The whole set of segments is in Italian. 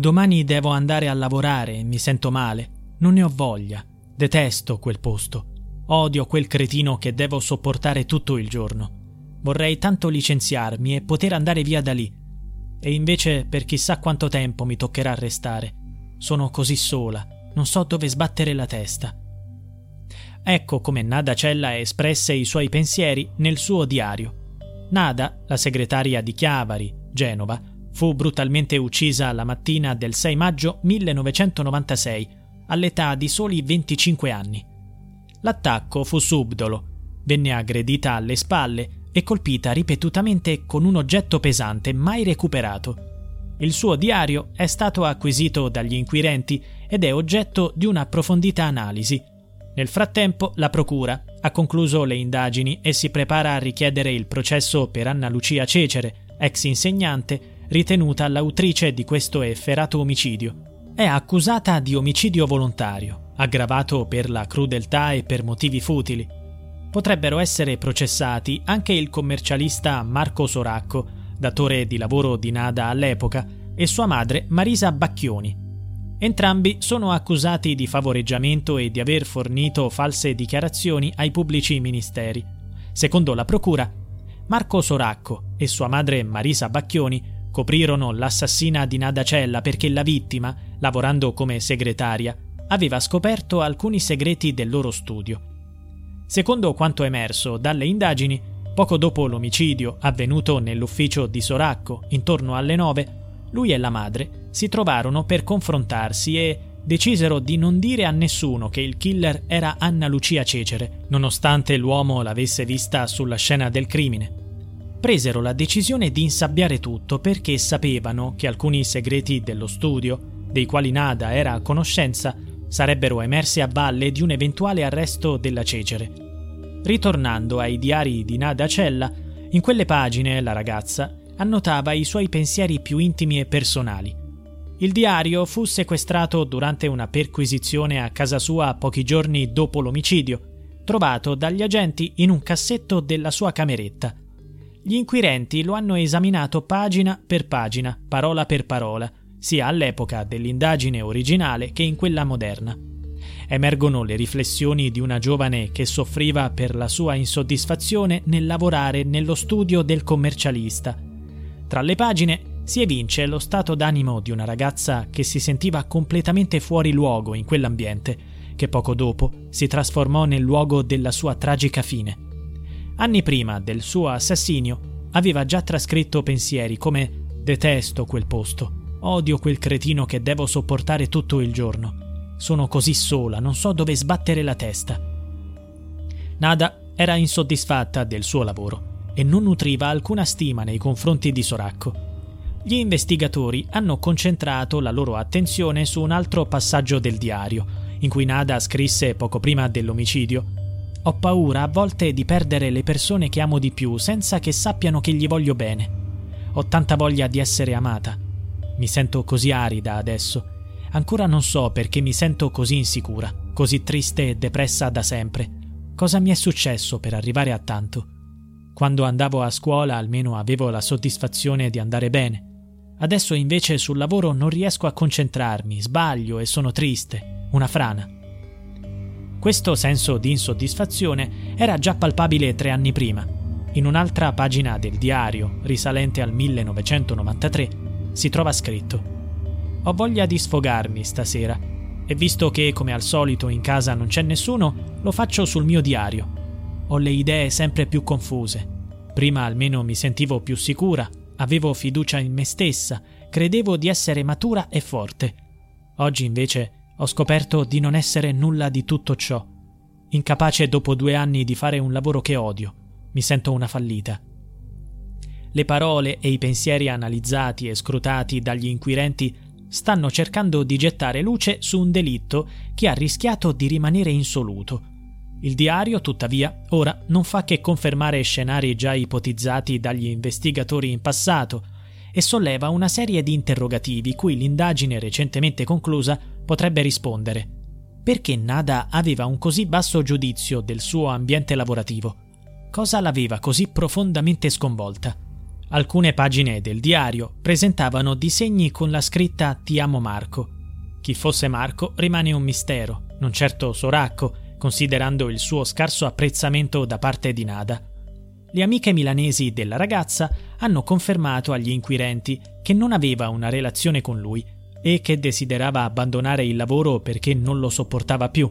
Domani devo andare a lavorare mi sento male. Non ne ho voglia. Detesto quel posto. Odio quel cretino che devo sopportare tutto il giorno. Vorrei tanto licenziarmi e poter andare via da lì. E invece per chissà quanto tempo mi toccherà restare. Sono così sola, non so dove sbattere la testa. Ecco come Nada Cella espresse i suoi pensieri nel suo diario. Nada, la segretaria di Chiavari, Genova, Fu brutalmente uccisa la mattina del 6 maggio 1996, all'età di soli 25 anni. L'attacco fu subdolo. Venne aggredita alle spalle e colpita ripetutamente con un oggetto pesante mai recuperato. Il suo diario è stato acquisito dagli inquirenti ed è oggetto di un'approfondita analisi. Nel frattempo, la Procura ha concluso le indagini e si prepara a richiedere il processo per Anna Lucia Cecere, ex insegnante, ritenuta l'autrice di questo efferato omicidio. È accusata di omicidio volontario, aggravato per la crudeltà e per motivi futili. Potrebbero essere processati anche il commercialista Marco Soracco, datore di lavoro di Nada all'epoca, e sua madre Marisa Bacchioni. Entrambi sono accusati di favoreggiamento e di aver fornito false dichiarazioni ai pubblici ministeri. Secondo la procura, Marco Soracco e sua madre Marisa Bacchioni Coprirono l'assassina di Nada Cella perché la vittima, lavorando come segretaria, aveva scoperto alcuni segreti del loro studio. Secondo quanto emerso dalle indagini, poco dopo l'omicidio avvenuto nell'ufficio di Soracco, intorno alle nove, lui e la madre si trovarono per confrontarsi e decisero di non dire a nessuno che il killer era Anna Lucia Cecere, nonostante l'uomo l'avesse vista sulla scena del crimine presero la decisione di insabbiare tutto perché sapevano che alcuni segreti dello studio, dei quali Nada era a conoscenza, sarebbero emersi a valle di un eventuale arresto della Cecere. Ritornando ai diari di Nada Cella, in quelle pagine la ragazza annotava i suoi pensieri più intimi e personali. Il diario fu sequestrato durante una perquisizione a casa sua pochi giorni dopo l'omicidio, trovato dagli agenti in un cassetto della sua cameretta. Gli inquirenti lo hanno esaminato pagina per pagina, parola per parola, sia all'epoca dell'indagine originale che in quella moderna. Emergono le riflessioni di una giovane che soffriva per la sua insoddisfazione nel lavorare nello studio del commercialista. Tra le pagine si evince lo stato d'animo di una ragazza che si sentiva completamente fuori luogo in quell'ambiente, che poco dopo si trasformò nel luogo della sua tragica fine. Anni prima del suo assassinio aveva già trascritto pensieri come detesto quel posto, odio quel cretino che devo sopportare tutto il giorno. Sono così sola, non so dove sbattere la testa. Nada era insoddisfatta del suo lavoro e non nutriva alcuna stima nei confronti di Soracco. Gli investigatori hanno concentrato la loro attenzione su un altro passaggio del diario, in cui Nada scrisse poco prima dell'omicidio ho paura a volte di perdere le persone che amo di più senza che sappiano che gli voglio bene. Ho tanta voglia di essere amata. Mi sento così arida adesso. Ancora non so perché mi sento così insicura, così triste e depressa da sempre. Cosa mi è successo per arrivare a tanto? Quando andavo a scuola almeno avevo la soddisfazione di andare bene. Adesso invece sul lavoro non riesco a concentrarmi, sbaglio e sono triste, una frana. Questo senso di insoddisfazione era già palpabile tre anni prima. In un'altra pagina del diario, risalente al 1993, si trova scritto Ho voglia di sfogarmi stasera e visto che, come al solito, in casa non c'è nessuno, lo faccio sul mio diario. Ho le idee sempre più confuse. Prima almeno mi sentivo più sicura, avevo fiducia in me stessa, credevo di essere matura e forte. Oggi invece ho scoperto di non essere nulla di tutto ciò. Incapace dopo due anni di fare un lavoro che odio, mi sento una fallita. Le parole e i pensieri analizzati e scrutati dagli inquirenti stanno cercando di gettare luce su un delitto che ha rischiato di rimanere insoluto. Il diario, tuttavia, ora non fa che confermare scenari già ipotizzati dagli investigatori in passato e solleva una serie di interrogativi cui l'indagine recentemente conclusa potrebbe rispondere. Perché Nada aveva un così basso giudizio del suo ambiente lavorativo? Cosa l'aveva così profondamente sconvolta? Alcune pagine del diario presentavano disegni con la scritta Ti amo Marco. Chi fosse Marco rimane un mistero, non certo Soracco, considerando il suo scarso apprezzamento da parte di Nada. Le amiche milanesi della ragazza hanno confermato agli inquirenti che non aveva una relazione con lui e che desiderava abbandonare il lavoro perché non lo sopportava più.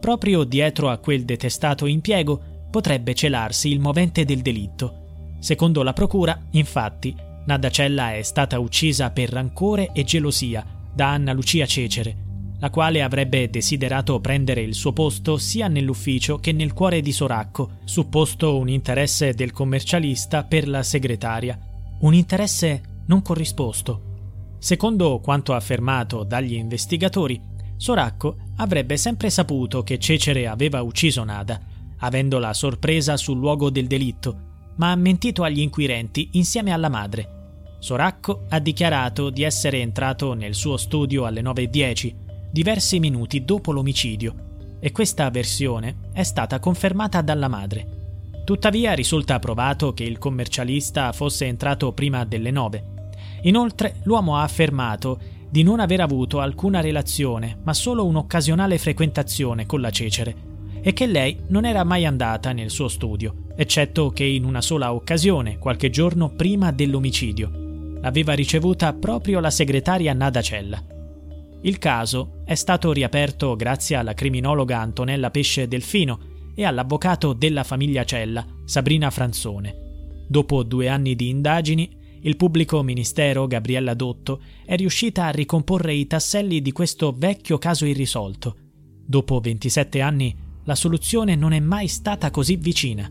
Proprio dietro a quel detestato impiego potrebbe celarsi il movente del delitto Secondo la procura, infatti, Nadacella è stata uccisa per rancore e gelosia da Anna Lucia Cecere, la quale avrebbe desiderato prendere il suo posto sia nell'ufficio che nel cuore di Soracco, supposto un interesse del commercialista per la segretaria. Un interesse non corrisposto. Secondo quanto affermato dagli investigatori, Soracco avrebbe sempre saputo che Cecere aveva ucciso Nada, avendola sorpresa sul luogo del delitto ma ha mentito agli inquirenti insieme alla madre. Soracco ha dichiarato di essere entrato nel suo studio alle 9.10, diversi minuti dopo l'omicidio, e questa versione è stata confermata dalla madre. Tuttavia risulta provato che il commercialista fosse entrato prima delle 9. Inoltre l'uomo ha affermato di non aver avuto alcuna relazione, ma solo un'occasionale frequentazione con la Cecere, e che lei non era mai andata nel suo studio eccetto che in una sola occasione, qualche giorno prima dell'omicidio. L'aveva ricevuta proprio la segretaria Nada Cella. Il caso è stato riaperto grazie alla criminologa Antonella Pesce Delfino e all'avvocato della famiglia Cella, Sabrina Franzone. Dopo due anni di indagini, il pubblico ministero Gabriella Dotto è riuscita a ricomporre i tasselli di questo vecchio caso irrisolto. Dopo 27 anni, la soluzione non è mai stata così vicina.